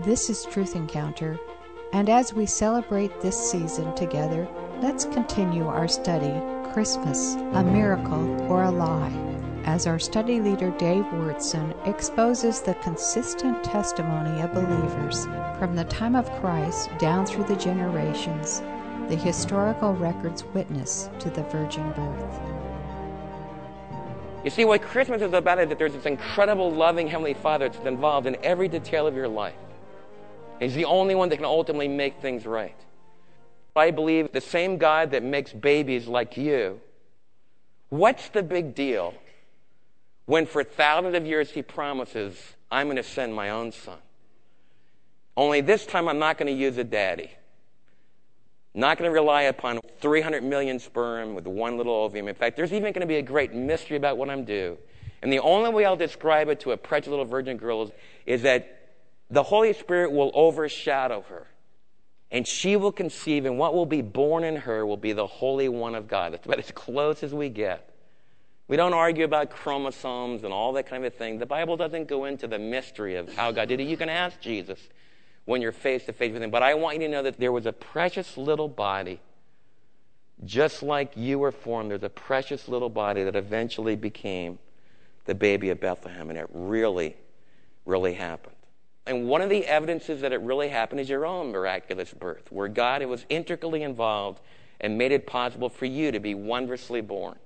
This is Truth Encounter, and as we celebrate this season together, let's continue our study Christmas, a Miracle or a Lie, as our study leader Dave Wyrtzen exposes the consistent testimony of believers from the time of Christ down through the generations, the historical record's witness to the virgin birth. You see, what Christmas is about is that there's this incredible, loving Heavenly Father that's involved in every detail of your life. He's the only one that can ultimately make things right. I believe the same God that makes babies like you, what's the big deal when for thousands of years He promises, I'm going to send my own son? Only this time I'm not going to use a daddy. Not going to rely upon 300 million sperm with one little ovum. In fact, there's even going to be a great mystery about what I'm due. And the only way I'll describe it to a precious little virgin girl is, is that the Holy Spirit will overshadow her. And she will conceive, and what will be born in her will be the Holy One of God. That's about as close as we get. We don't argue about chromosomes and all that kind of thing. The Bible doesn't go into the mystery of how God did it. You can ask Jesus when you're face to face with Him. But I want you to know that there was a precious little body, just like you were formed. There's a precious little body that eventually became the baby of Bethlehem. And it really, really happened. And one of the evidences that it really happened is your own miraculous birth, where God was intricately involved and made it possible for you to be wondrously born.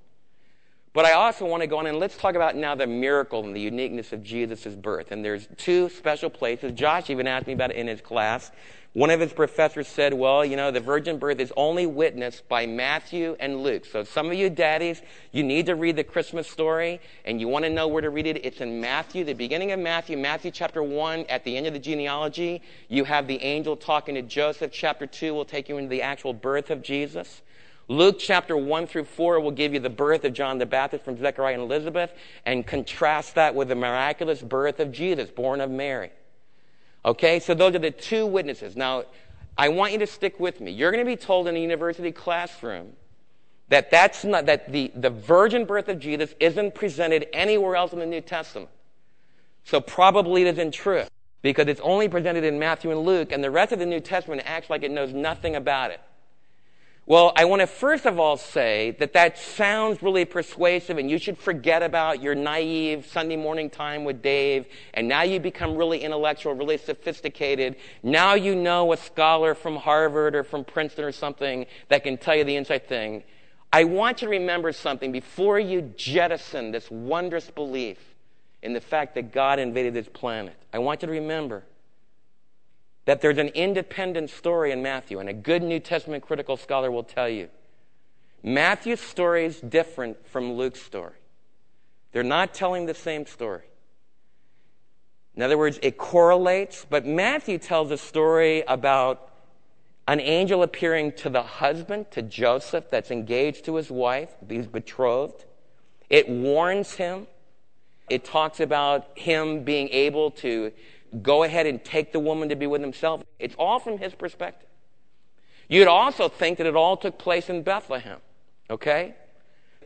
But I also want to go on and let's talk about now the miracle and the uniqueness of Jesus' birth. And there's two special places. Josh even asked me about it in his class. One of his professors said, well, you know, the virgin birth is only witnessed by Matthew and Luke. So some of you daddies, you need to read the Christmas story and you want to know where to read it. It's in Matthew, the beginning of Matthew, Matthew chapter 1, at the end of the genealogy. You have the angel talking to Joseph. Chapter 2 will take you into the actual birth of Jesus. Luke chapter 1 through 4 will give you the birth of John the Baptist from Zechariah and Elizabeth and contrast that with the miraculous birth of Jesus, born of Mary. Okay, so those are the two witnesses. Now, I want you to stick with me. You're going to be told in a university classroom that that's not, that the, the virgin birth of Jesus isn't presented anywhere else in the New Testament. So probably it isn't true because it's only presented in Matthew and Luke, and the rest of the New Testament acts like it knows nothing about it. Well, I want to first of all say that that sounds really persuasive, and you should forget about your naive Sunday morning time with Dave, and now you become really intellectual, really sophisticated. Now you know a scholar from Harvard or from Princeton or something that can tell you the inside thing. I want you to remember something before you jettison this wondrous belief in the fact that God invaded this planet. I want you to remember that there's an independent story in Matthew, and a good New Testament critical scholar will tell you. Matthew's story is different from Luke's story. They're not telling the same story. In other words, it correlates, but Matthew tells a story about an angel appearing to the husband, to Joseph, that's engaged to his wife, he's betrothed. It warns him. It talks about him being able to go ahead and take the woman to be with himself. It's all from his perspective. You'd also think that it all took place in Bethlehem, okay?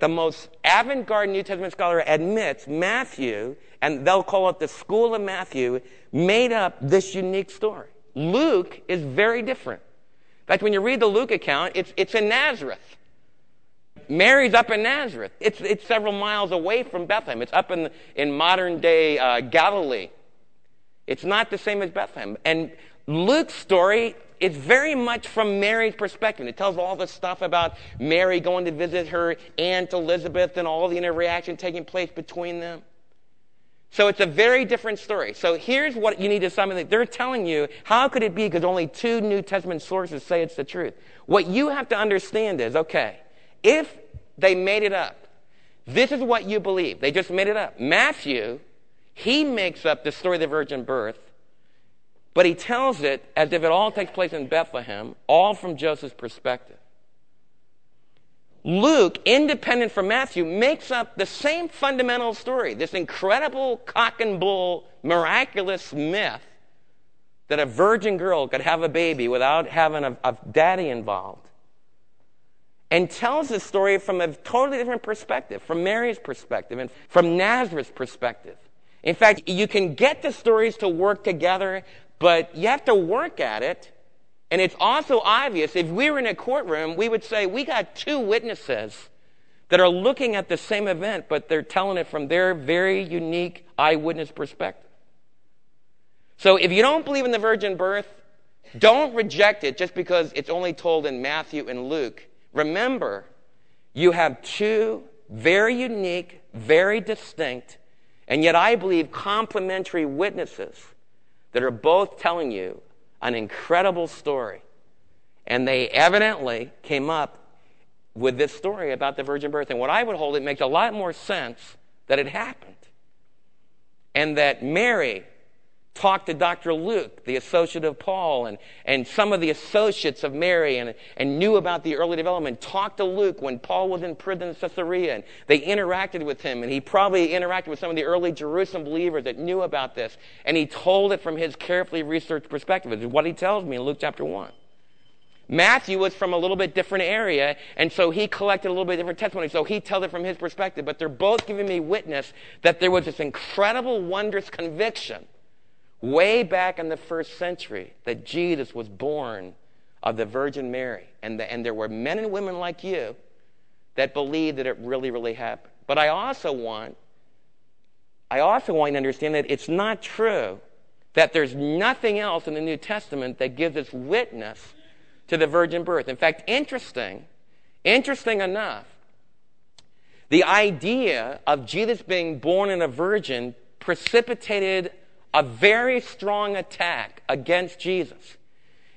The most avant garde New Testament scholar admits Matthew, and they'll call it the school of Matthew, made up this unique story. Luke is very different. In fact, when you read the Luke account, it's, it's in Nazareth. Mary's up in Nazareth. It's, it's several miles away from Bethlehem. It's up in, in modern day uh, Galilee. It's not the same as Bethlehem. And Luke's story is very much from Mary's perspective. It tells all the stuff about Mary going to visit her Aunt Elizabeth and all the interaction taking place between them. So it's a very different story. So here's what you need to sum it. They're telling you, how could it be because only two New Testament sources say it's the truth? What you have to understand is, okay, if they made it up, this is what you believe. They just made it up. Matthew he makes up the story of the virgin birth, but he tells it as if it all takes place in Bethlehem, all from Joseph's perspective. Luke, independent from Matthew, makes up the same fundamental story, this incredible cock and bull, miraculous myth that a virgin girl could have a baby without having a, a daddy involved. And tells the story from a totally different perspective, from Mary's perspective and from Nazareth's perspective. In fact, you can get the stories to work together, but you have to work at it. And it's also obvious if we were in a courtroom, we would say, we got two witnesses that are looking at the same event, but they're telling it from their very unique eyewitness perspective. So if you don't believe in the virgin birth, don't reject it just because it's only told in Matthew and Luke. Remember, you have two very unique, very distinct, and yet I believe complementary witnesses that are both telling you an incredible story. And they evidently came up with this story about the virgin birth. And what I would hold, it makes a lot more sense that it happened. And that Mary talked to Dr. Luke, the associate of Paul, and, and some of the associates of Mary, and, and knew about the early development. Talked to Luke when Paul was in prison in Caesarea, and they interacted with him, and he probably interacted with some of the early Jerusalem believers that knew about this, and he told it from his carefully researched perspective. It's what he tells me in Luke chapter 1. Matthew was from a little bit different area, and so he collected a little bit different testimony. So he tells it from his perspective, but they're both giving me witness that there was this incredible, wondrous conviction way back in the first century that Jesus was born of the Virgin Mary. And, the, and there were men and women like you that believed that it really, really happened. But I also want, I also want you to understand that it's not true that there's nothing else in the New Testament that gives us witness to the virgin birth. In fact, interesting, interesting enough, the idea of Jesus being born in a virgin precipitated a very strong attack against Jesus.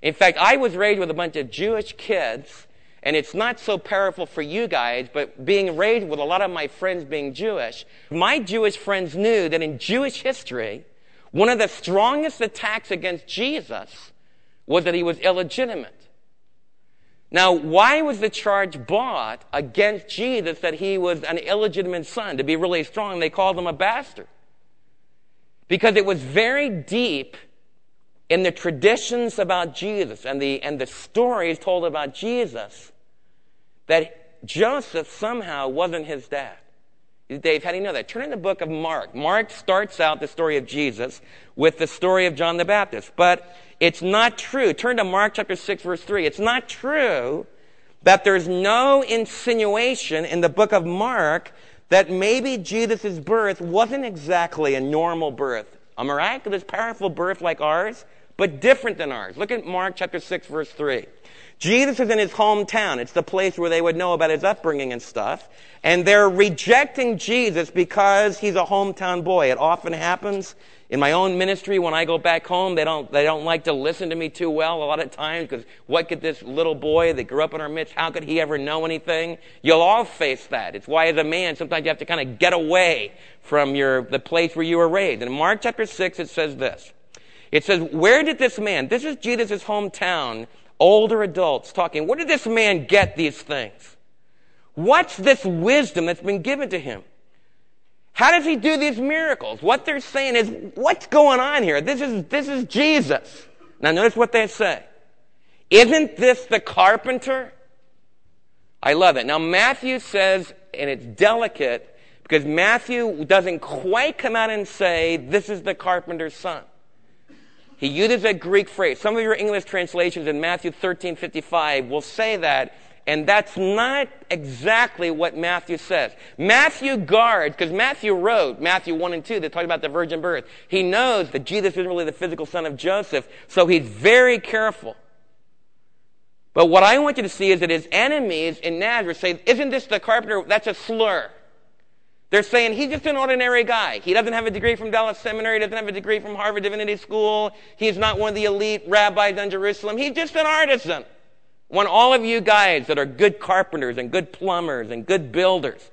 In fact, I was raised with a bunch of Jewish kids, and it's not so powerful for you guys, but being raised with a lot of my friends being Jewish, my Jewish friends knew that in Jewish history, one of the strongest attacks against Jesus was that he was illegitimate. Now, why was the charge brought against Jesus that he was an illegitimate son? To be really strong, they called him a bastard because it was very deep in the traditions about Jesus and the, and the stories told about Jesus that Joseph somehow wasn't his dad. Dave, how do you know that? Turn in the book of Mark. Mark starts out the story of Jesus with the story of John the Baptist. But it's not true. Turn to Mark chapter 6, verse 3. It's not true that there's no insinuation in the book of Mark that maybe Jesus' birth wasn't exactly a normal birth, a miraculous, powerful birth like ours, but different than ours. Look at Mark chapter 6, verse 3. Jesus is in his hometown. It's the place where they would know about his upbringing and stuff. And they're rejecting Jesus because he's a hometown boy. It often happens in my own ministry, when I go back home, they don't, they don't like to listen to me too well a lot of times because what could this little boy that grew up in our midst, how could he ever know anything? You'll all face that. It's why as a man, sometimes you have to kind of get away from your, the place where you were raised. In Mark chapter 6, it says this. It says, where did this man, this is Jesus' hometown, older adults talking, where did this man get these things? What's this wisdom that's been given to him? How does he do these miracles? What they're saying is, what's going on here? This is, this is Jesus. Now notice what they say. Isn't this the carpenter? I love it. Now Matthew says, and it's delicate, because Matthew doesn't quite come out and say, this is the carpenter's son. He uses a Greek phrase. Some of your English translations in Matthew 13, 55 will say that, and that's not exactly what Matthew says. Matthew guards, because Matthew wrote Matthew 1 and 2 that talk about the virgin birth. He knows that Jesus isn't really the physical son of Joseph, so he's very careful. But what I want you to see is that his enemies in Nazareth say, Isn't this the carpenter? That's a slur. They're saying he's just an ordinary guy. He doesn't have a degree from Dallas Seminary, He doesn't have a degree from Harvard Divinity School. He's not one of the elite rabbis in Jerusalem. He's just an artisan want all of you guys that are good carpenters and good plumbers and good builders,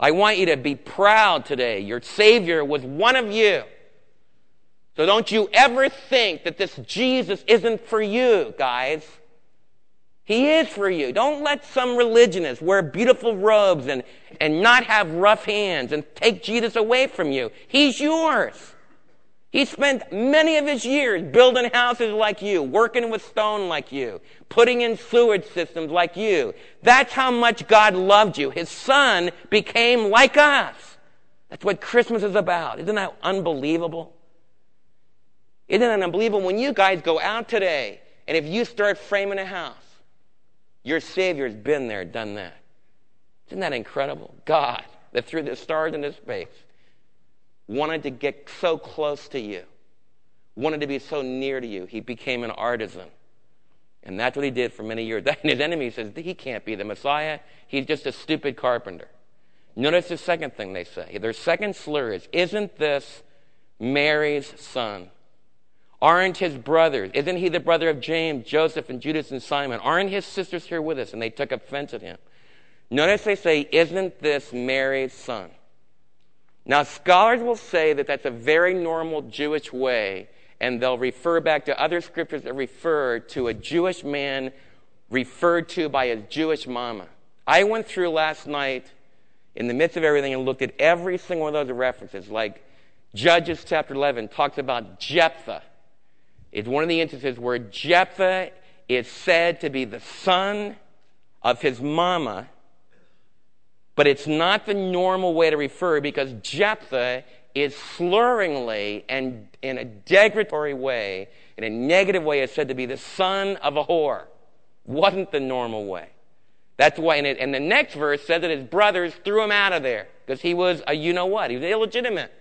I want you to be proud today. Your Savior was one of you. So don't you ever think that this Jesus isn't for you, guys. He is for you. Don't let some religionists wear beautiful robes and, and not have rough hands and take Jesus away from you. He's yours. He spent many of his years building houses like you, working with stone like you, putting in sewage systems like you. That's how much God loved you. His son became like us That's what Christmas is about. Isn't that unbelievable? Isn't that unbelievable when you guys go out today and if you start framing a house, your Savior's been there, done that. Isn't that incredible? God, that through the stars into space, wanted to get so close to you, wanted to be so near to you, He became an artisan. And that's what He did for many years. And His enemy says, He can't be the Messiah. He's just a stupid carpenter. Notice the second thing they say. Their second slur is, Isn't this Mary's son? Aren't his brothers? Isn't he the brother of James, Joseph, and Judas and Simon? Aren't his sisters here with us? And they took offense at him. Notice they say, Isn't this Mary's son? Now, scholars will say that that's a very normal Jewish way, and they'll refer back to other scriptures that refer to a Jewish man referred to by his Jewish mama. I went through last night in the midst of everything and looked at every single one of those references, like Judges chapter 11 talks about Jephthah it's one of the instances where Jephthah is said to be the son of his mama, but it's not the normal way to refer because Jephthah is slurringly and in a degradatory way, in a negative way, is said to be the son of a whore. Wasn't the normal way. That's why, and, it, and the next verse says that his brothers threw him out of there because he was a you know what. He was illegitimate.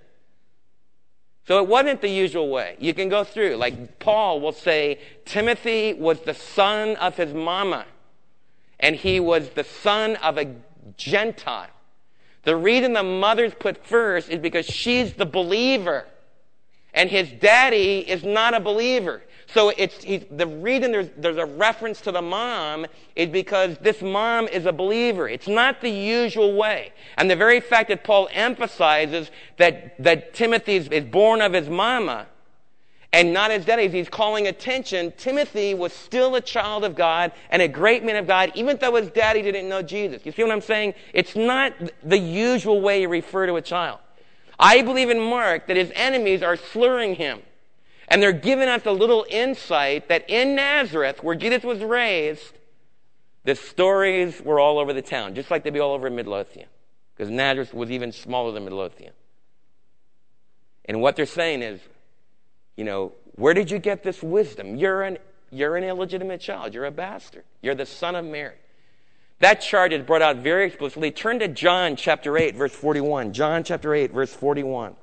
So it wasn't the usual way. You can go through. Like Paul will say, Timothy was the son of his mama, and he was the son of a Gentile. The reason the mother's put first is because she's the believer, and his daddy is not a believer. So it's the reason there's, there's a reference to the mom is because this mom is a believer. It's not the usual way. And the very fact that Paul emphasizes that, that Timothy is born of his mama and not his daddy, he's calling attention. Timothy was still a child of God and a great man of God, even though his daddy didn't know Jesus. You see what I'm saying? It's not the usual way you refer to a child. I believe in Mark that his enemies are slurring him. And they're giving us a little insight that in Nazareth, where Jesus was raised, the stories were all over the town, just like they'd be all over Midlothian, because Nazareth was even smaller than Midlothian. And what they're saying is, you know, where did you get this wisdom? You're an, you're an illegitimate child. You're a bastard. You're the son of Mary. That charge is brought out very explicitly. Turn to John chapter 8, verse 41. John chapter 8, verse 41.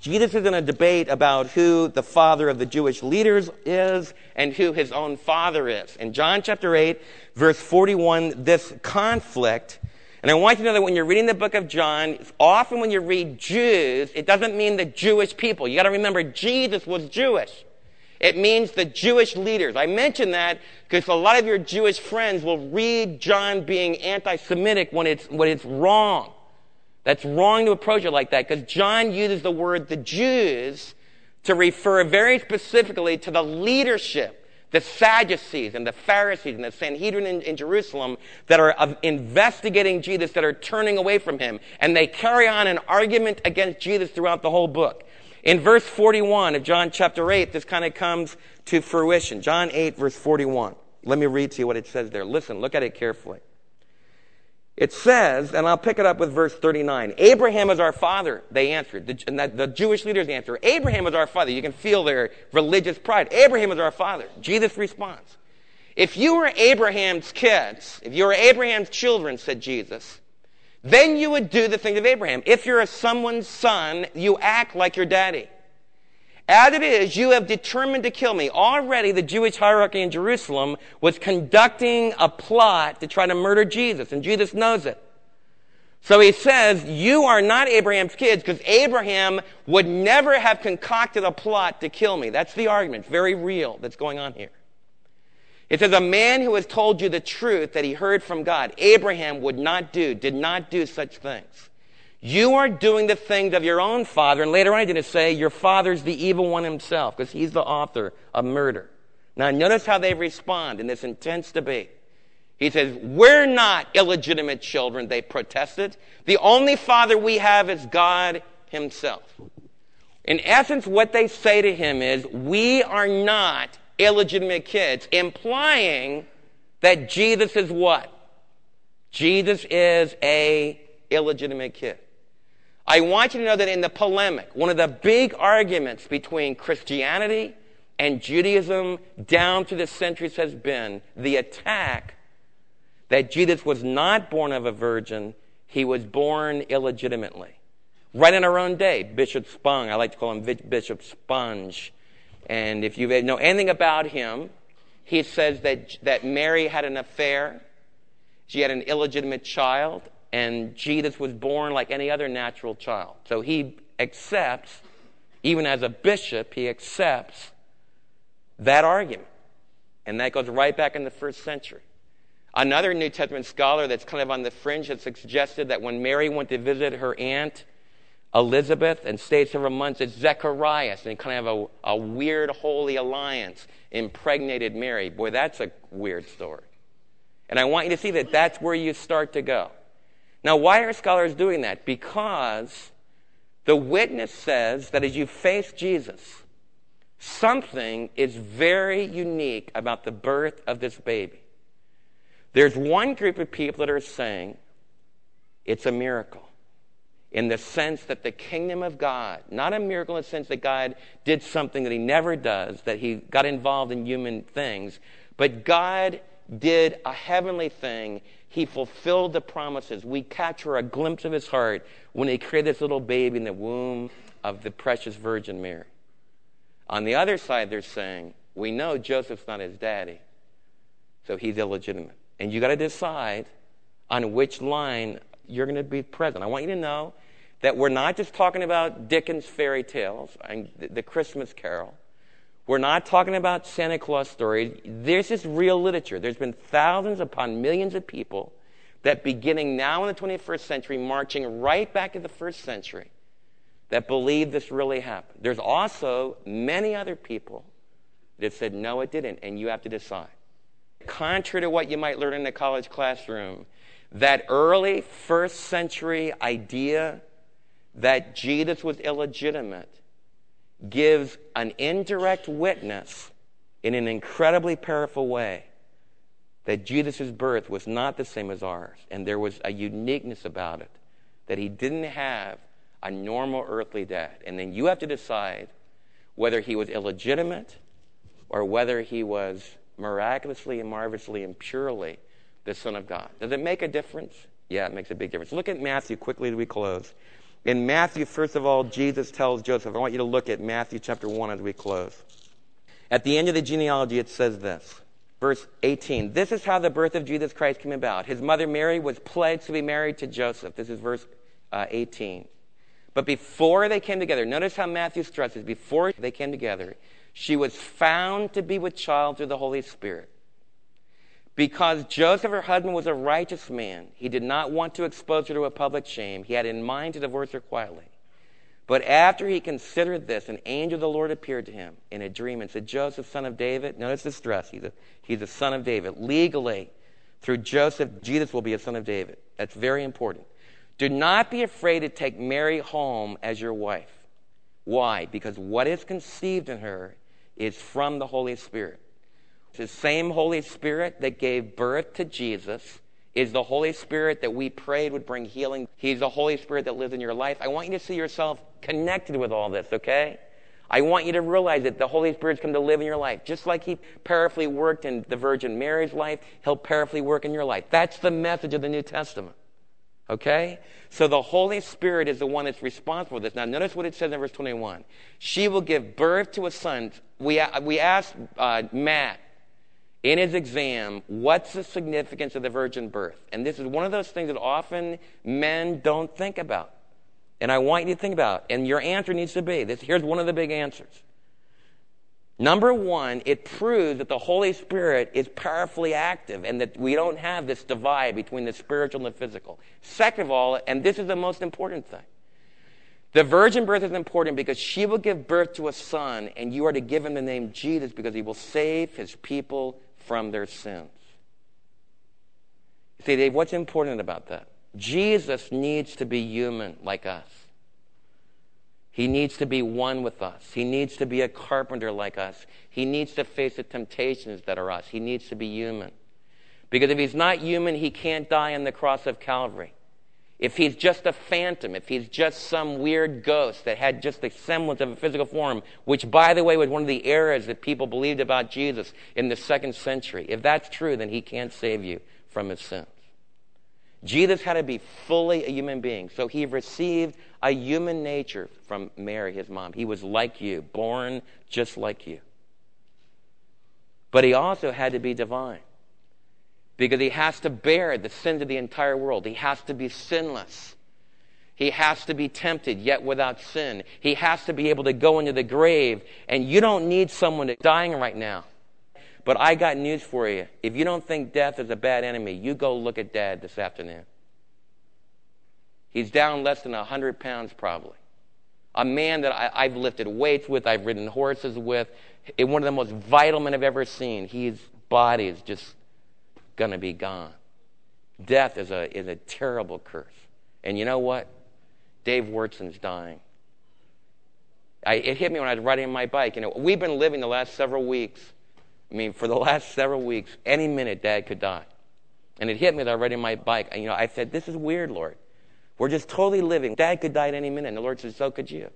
Jesus is in a debate about who the father of the Jewish leaders is and who his own father is. In John chapter 8, verse 41, this conflict, and I want you to know that when you're reading the book of John, often when you read Jews, it doesn't mean the Jewish people. You gotta remember, Jesus was Jewish. It means the Jewish leaders. I mention that because a lot of your Jewish friends will read John being anti-Semitic when it's, when it's wrong. That's wrong to approach it like that because John uses the word the Jews to refer very specifically to the leadership, the Sadducees and the Pharisees and the Sanhedrin in, in Jerusalem that are uh, investigating Jesus, that are turning away from him. And they carry on an argument against Jesus throughout the whole book. In verse 41 of John chapter 8, this kind of comes to fruition. John 8, verse 41. Let me read to you what it says there. Listen, look at it carefully. It says, and I'll pick it up with verse 39. Abraham is our father, they answered. The, and the Jewish leaders answer, Abraham is our father. You can feel their religious pride. Abraham is our father. Jesus responds, If you were Abraham's kids, if you were Abraham's children, said Jesus, then you would do the things of Abraham. If you're someone's son, you act like your daddy. As it is, you have determined to kill me. Already the Jewish hierarchy in Jerusalem was conducting a plot to try to murder Jesus, and Jesus knows it. So he says, you are not Abraham's kids because Abraham would never have concocted a plot to kill me. That's the argument. Very real that's going on here. It says, a man who has told you the truth that he heard from God, Abraham would not do, did not do such things. You are doing the things of your own father. And later on, he's going to say, Your father's the evil one himself, because he's the author of murder. Now, notice how they respond in this intense debate. He says, We're not illegitimate children, they protested. The only father we have is God himself. In essence, what they say to him is, We are not illegitimate kids, implying that Jesus is what? Jesus is a illegitimate kid. I want you to know that in the polemic, one of the big arguments between Christianity and Judaism down through the centuries has been the attack that Jesus was not born of a virgin, he was born illegitimately. Right in our own day, Bishop Spong, I like to call him Bishop Sponge. And if you know anything about him, he says that, that Mary had an affair, she had an illegitimate child, and Jesus was born like any other natural child. So he accepts, even as a bishop, he accepts that argument. And that goes right back in the first century. Another New Testament scholar that's kind of on the fringe has suggested that when Mary went to visit her aunt Elizabeth and stayed several months, it's Zacharias, and kind of a, a weird holy alliance impregnated Mary. Boy, that's a weird story. And I want you to see that that's where you start to go. Now, why are scholars doing that? Because the witness says that as you face Jesus, something is very unique about the birth of this baby. There's one group of people that are saying it's a miracle in the sense that the kingdom of God, not a miracle in the sense that God did something that he never does, that he got involved in human things, but God did a heavenly thing. He fulfilled the promises. We capture a glimpse of his heart when he created this little baby in the womb of the precious Virgin Mary. On the other side, they're saying, we know Joseph's not his daddy, so he's illegitimate. And you got to decide on which line you're going to be present. I want you to know that we're not just talking about Dickens fairy tales and the Christmas Carol. We're not talking about Santa Claus stories. This is real literature. There's been thousands upon millions of people that beginning now in the 21st century, marching right back to the first century, that believe this really happened. There's also many other people that said, no, it didn't, and you have to decide. Contrary to what you might learn in a college classroom, that early first century idea that Jesus was illegitimate gives an indirect witness in an incredibly powerful way that Jesus' birth was not the same as ours, and there was a uniqueness about it, that he didn't have a normal earthly dad. And then you have to decide whether he was illegitimate or whether he was miraculously and marvelously and purely the Son of God. Does it make a difference? Yeah, it makes a big difference. Look at Matthew quickly as we close. In Matthew, first of all, Jesus tells Joseph, I want you to look at Matthew chapter 1 as we close. At the end of the genealogy, it says this. Verse 18. This is how the birth of Jesus Christ came about. His mother Mary was pledged to be married to Joseph. This is verse uh, 18. But before they came together, notice how Matthew stresses, before they came together, she was found to be with child through the Holy Spirit. Because Joseph, her husband, was a righteous man, he did not want to expose her to a public shame. He had in mind to divorce her quietly. But after he considered this, an angel of the Lord appeared to him in a dream and said, Joseph, son of David, notice the stress, he's a, he's a son of David. Legally, through Joseph, Jesus will be a son of David. That's very important. Do not be afraid to take Mary home as your wife. Why? Because what is conceived in her is from the Holy Spirit. The same Holy Spirit that gave birth to Jesus is the Holy Spirit that we prayed would bring healing. He's the Holy Spirit that lives in your life. I want you to see yourself connected with all this, okay? I want you to realize that the Holy Spirit's come to live in your life. Just like He powerfully worked in the Virgin Mary's life, He'll powerfully work in your life. That's the message of the New Testament. Okay? So the Holy Spirit is the one that's responsible for this. Now, notice what it says in verse 21. She will give birth to a son. We, we asked uh, Matt in his exam, what's the significance of the virgin birth? And this is one of those things that often men don't think about. And I want you to think about. And your answer needs to be this. Here's one of the big answers. Number one, it proves that the Holy Spirit is powerfully active and that we don't have this divide between the spiritual and the physical. Second of all, and this is the most important thing, the virgin birth is important because she will give birth to a son, and you are to give him the name Jesus because he will save his people from their sins. You see, Dave, what's important about that? Jesus needs to be human like us. He needs to be one with us. He needs to be a carpenter like us. He needs to face the temptations that are us. He needs to be human. Because if he's not human, he can't die on the cross of Calvary. If he's just a phantom, if he's just some weird ghost that had just the semblance of a physical form, which, by the way, was one of the errors that people believed about Jesus in the second century, if that's true, then he can't save you from his sins. Jesus had to be fully a human being. So he received a human nature from Mary, his mom. He was like you, born just like you. But he also had to be divine because he has to bear the sins of the entire world. He has to be sinless. He has to be tempted, yet without sin. He has to be able to go into the grave. And you don't need someone dying right now. But I got news for you. If you don't think death is a bad enemy, you go look at Dad this afternoon. He's down less than 100 pounds, probably. A man that I, have lifted weights with, I've ridden horses with, one of the most vital men I've ever seen. His body is just going to be gone. Death is a, is a terrible curse. And you know what? Dave Wyrtzen's dying. I, it hit me when I was riding my bike. You know, we've been living the last several weeks I mean, for the last several weeks, any minute dad could die. And it hit me that I was riding my bike. You know, I said, This is weird, Lord. We're just totally living. Dad could die at any minute. And the Lord said, So could you.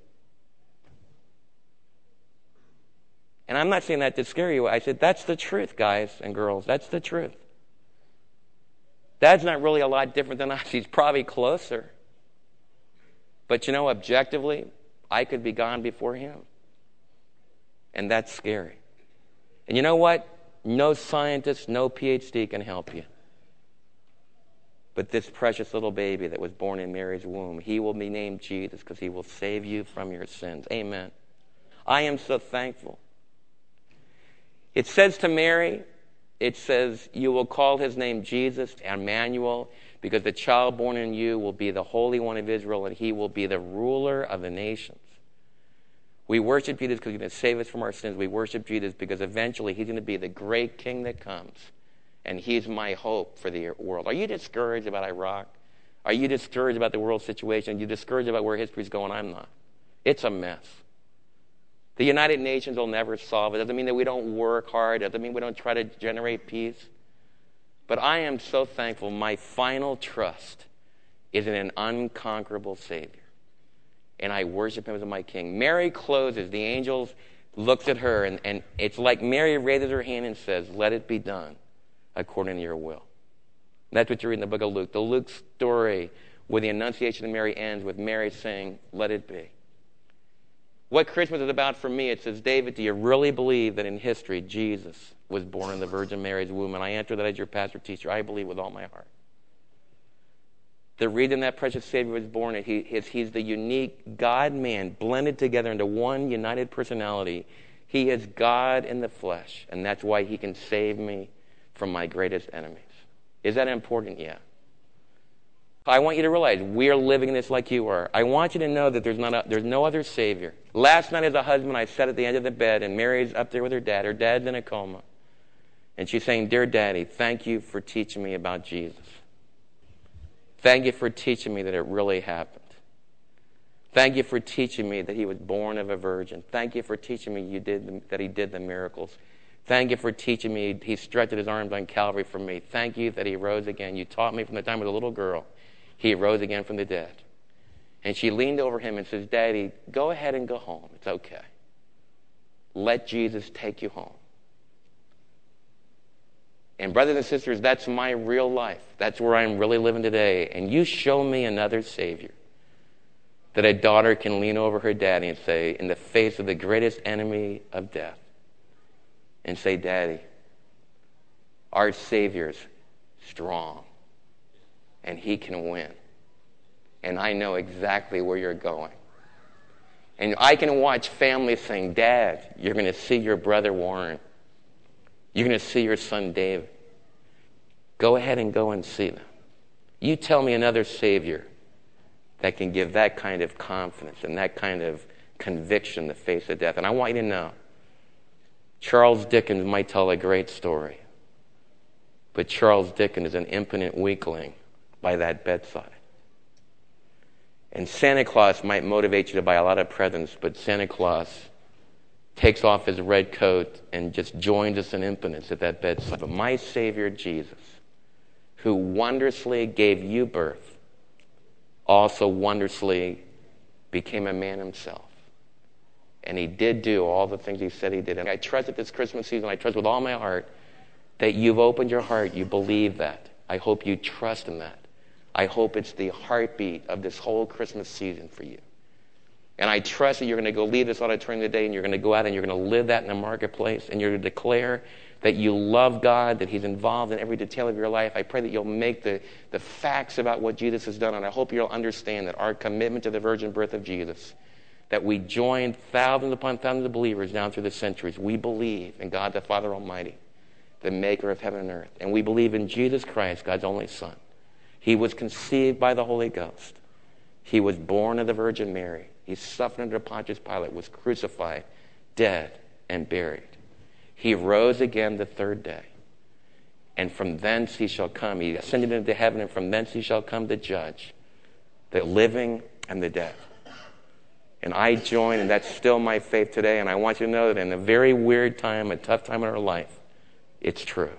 And I'm not saying that to scare you. I said, That's the truth, guys and girls. That's the truth. Dad's not really a lot different than us. He's probably closer. But you know, objectively, I could be gone before him. And that's scary. And you know what? No scientist, no PhD can help you. But this precious little baby that was born in Mary's womb, he will be named Jesus because he will save you from your sins. Amen. I am so thankful. It says to Mary, it says, You will call his name Jesus, Emmanuel, because the child born in you will be the Holy One of Israel, and he will be the ruler of the nations. We worship Jesus because he's going to save us from our sins. We worship Jesus because eventually he's going to be the great king that comes. And he's my hope for the world. Are you discouraged about Iraq? Are you discouraged about the world situation? Are you discouraged about where history's going? I'm not. It's a mess. The United Nations will never solve it. It doesn't mean that we don't work hard. It doesn't mean we don't try to generate peace. But I am so thankful. My final trust is in an unconquerable Savior and I worship him as my king. Mary closes. The angels looks at her, and, and it's like Mary raises her hand and says, Let it be done according to your will. That's what you read in the book of Luke. The Luke story where the Annunciation of Mary ends with Mary saying, Let it be. What Christmas is about for me, it says, David, do you really believe that in history Jesus was born in the Virgin Mary's womb? And I answer that as your pastor teacher. I believe with all my heart. The reason that precious Savior was born he, is he's the unique God man blended together into one united personality. He is God in the flesh, and that's why he can save me from my greatest enemies. Is that important? Yeah. I want you to realize we're living this like you are. I want you to know that there's, not a, there's no other Savior. Last night, as a husband, I sat at the end of the bed, and Mary's up there with her dad. Her dad's in a coma. And she's saying, Dear Daddy, thank you for teaching me about Jesus. Thank you for teaching me that it really happened. Thank you for teaching me that he was born of a virgin. Thank you for teaching me you did the, that he did the miracles. Thank you for teaching me he stretched his arms on Calvary for me. Thank you that he rose again. You taught me from the time I was a little girl. He rose again from the dead. And she leaned over him and says, Daddy, go ahead and go home. It's okay. Let Jesus take you home. And, brothers and sisters, that's my real life. That's where I'm really living today. And you show me another Savior that a daughter can lean over her daddy and say, in the face of the greatest enemy of death, and say, Daddy, our Savior's strong, and He can win. And I know exactly where you're going. And I can watch families saying, Dad, you're going to see your brother Warren. You're going to see your son David. Go ahead and go and see them. You tell me another Savior that can give that kind of confidence and that kind of conviction in the face of death. And I want you to know Charles Dickens might tell a great story, but Charles Dickens is an impotent weakling by that bedside. And Santa Claus might motivate you to buy a lot of presents, but Santa Claus takes off his red coat and just joins us in impotence at that bedside. But my Savior Jesus, who wondrously gave you birth, also wondrously became a man himself. And he did do all the things he said he did. And I trust at this Christmas season, I trust with all my heart that you've opened your heart. You believe that. I hope you trust in that. I hope it's the heartbeat of this whole Christmas season for you. And I trust that you're going to go leave this auditorium today and you're going to go out and you're going to live that in the marketplace and you're going to declare that you love God, that He's involved in every detail of your life. I pray that you'll make the, the facts about what Jesus has done, and I hope you'll understand that our commitment to the virgin birth of Jesus, that we joined thousands upon thousands of believers down through the centuries. We believe in God the Father Almighty, the maker of heaven and earth, and we believe in Jesus Christ, God's only Son. He was conceived by the Holy Ghost. He was born of the Virgin Mary. He suffered under Pontius Pilate, was crucified, dead, and buried. He rose again the third day. And from thence he shall come. He ascended into heaven, and from thence he shall come to judge the living and the dead. And I join, and that's still my faith today. And I want you to know that in a very weird time, a tough time in our life, it's true.